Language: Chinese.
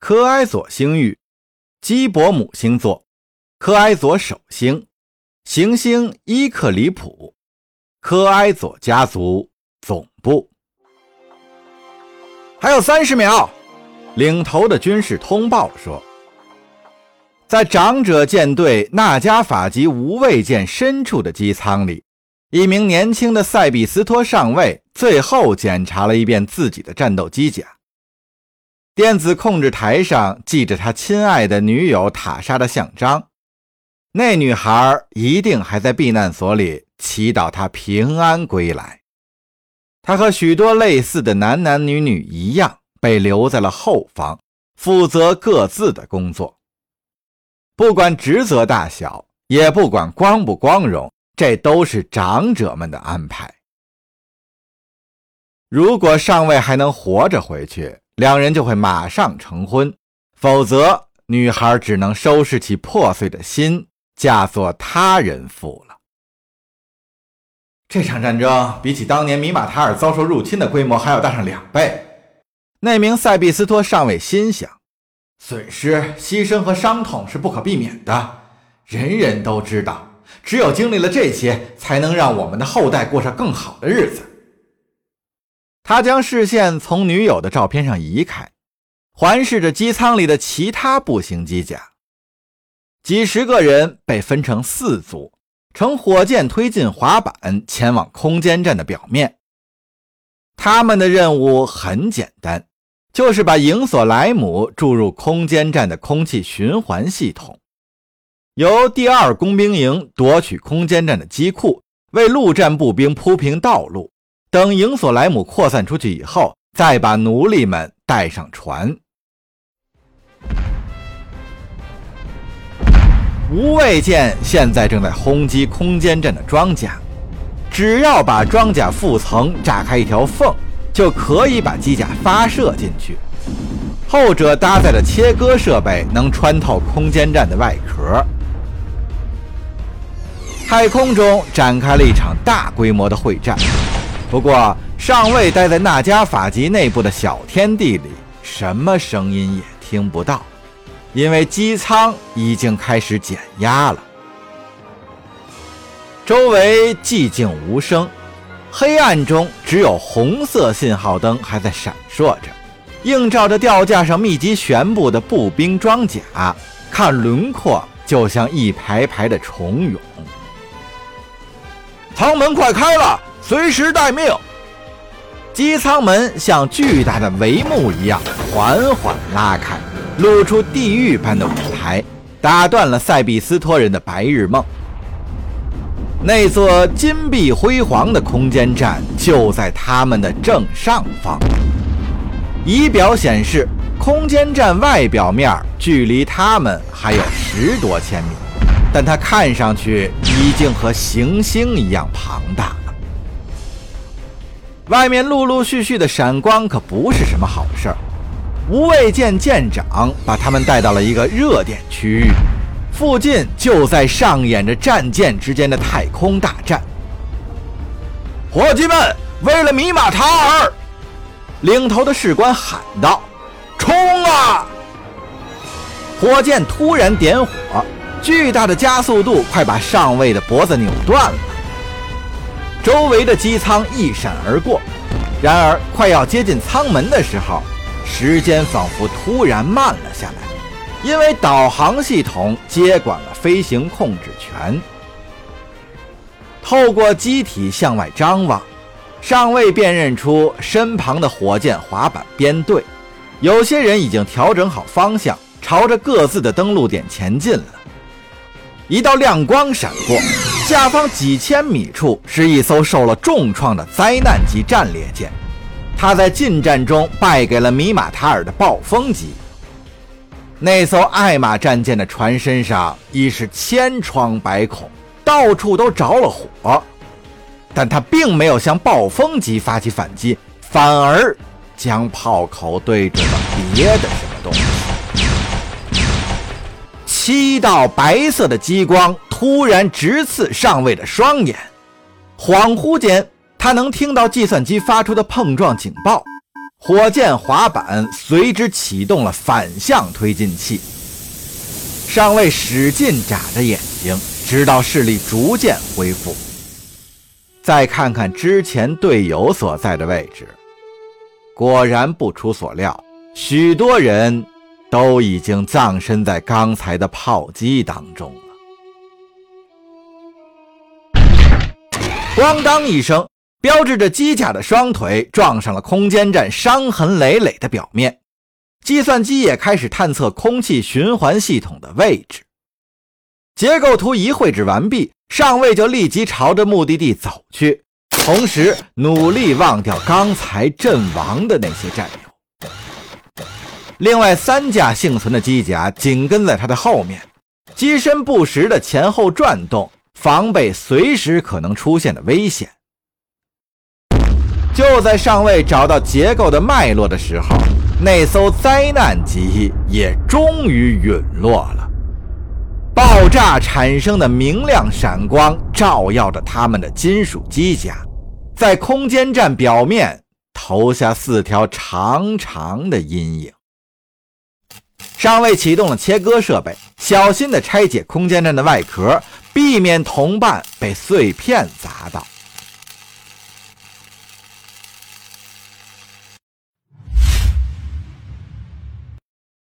科埃佐星域，基伯姆星座，科埃佐首星，行星伊克里普，科埃佐家族总部。还有三十秒，领头的军士通报说，在长者舰队纳加法级无畏舰深处的机舱里。一名年轻的塞比斯托上尉最后检查了一遍自己的战斗机甲。电子控制台上记着他亲爱的女友塔莎的像章，那女孩一定还在避难所里祈祷他平安归来。他和许多类似的男男女女一样，被留在了后方，负责各自的工作。不管职责大小，也不管光不光荣。这都是长者们的安排。如果上尉还能活着回去，两人就会马上成婚；否则，女孩只能收拾起破碎的心，嫁作他人妇了。这场战争比起当年米马塔尔遭受入侵的规模还要大上两倍。那名塞比斯托上尉心想：损失、牺牲和伤痛是不可避免的，人人都知道。只有经历了这些，才能让我们的后代过上更好的日子。他将视线从女友的照片上移开，环视着机舱里的其他步行机甲。几十个人被分成四组，乘火箭推进滑板前往空间站的表面。他们的任务很简单，就是把营索莱姆注入空间站的空气循环系统。由第二工兵营夺取空间站的机库，为陆战步兵铺平道路。等营索莱姆扩散出去以后，再把奴隶们带上船。无畏舰现在正在轰击空间站的装甲，只要把装甲腹层炸开一条缝，就可以把机甲发射进去。后者搭载的切割设备能穿透空间站的外壳。太空中展开了一场大规模的会战，不过上尉待在纳加法级内部的小天地里，什么声音也听不到，因为机舱已经开始减压了。周围寂静无声，黑暗中只有红色信号灯还在闪烁着，映照着吊架上密集悬布的步兵装甲，看轮廓就像一排排的虫蛹。舱门快开了，随时待命。机舱门像巨大的帷幕一样缓缓拉开，露出地狱般的舞台，打断了塞比斯托人的白日梦。那座金碧辉煌的空间站就在他们的正上方。仪表显示，空间站外表面距离他们还有十多千米。但它看上去已经和行星一样庞大。外面陆陆续续的闪光可不是什么好事儿。无畏舰舰长把他们带到了一个热点区域，附近就在上演着战舰之间的太空大战。伙计们，为了米马塔尔，领头的士官喊道：“冲啊！”火箭突然点火。巨大的加速度快把上尉的脖子扭断了。周围的机舱一闪而过，然而快要接近舱门的时候，时间仿佛突然慢了下来，因为导航系统接管了飞行控制权。透过机体向外张望，尚未辨认出身旁的火箭滑板编队，有些人已经调整好方向，朝着各自的登陆点前进了。一道亮光闪过，下方几千米处是一艘受了重创的灾难级战列舰，它在近战中败给了米马塔尔的暴风级。那艘艾玛战舰的船身上已是千疮百孔，到处都着了火，但它并没有向暴风级发起反击，反而将炮口对准了别的什么东西。七道白色的激光突然直刺上尉的双眼，恍惚间，他能听到计算机发出的碰撞警报。火箭滑板随之启动了反向推进器。上尉使劲眨着眼睛，直到视力逐渐恢复。再看看之前队友所在的位置，果然不出所料，许多人都已经葬身在刚才的炮击当中咣当一声，标志着机甲的双腿撞上了空间站伤痕累累的表面。计算机也开始探测空气循环系统的位置。结构图一绘制完毕，上尉就立即朝着目的地走去，同时努力忘掉刚才阵亡的那些战友。另外三架幸存的机甲紧跟在他的后面，机身不时的前后转动，防备随时可能出现的危险。就在上尉找到结构的脉络的时候。那艘灾难机也终于陨落了，爆炸产生的明亮闪光照耀着他们的金属机甲，在空间站表面投下四条长长的阴影。上尉启动了切割设备，小心地拆解空间站的外壳，避免同伴被碎片砸到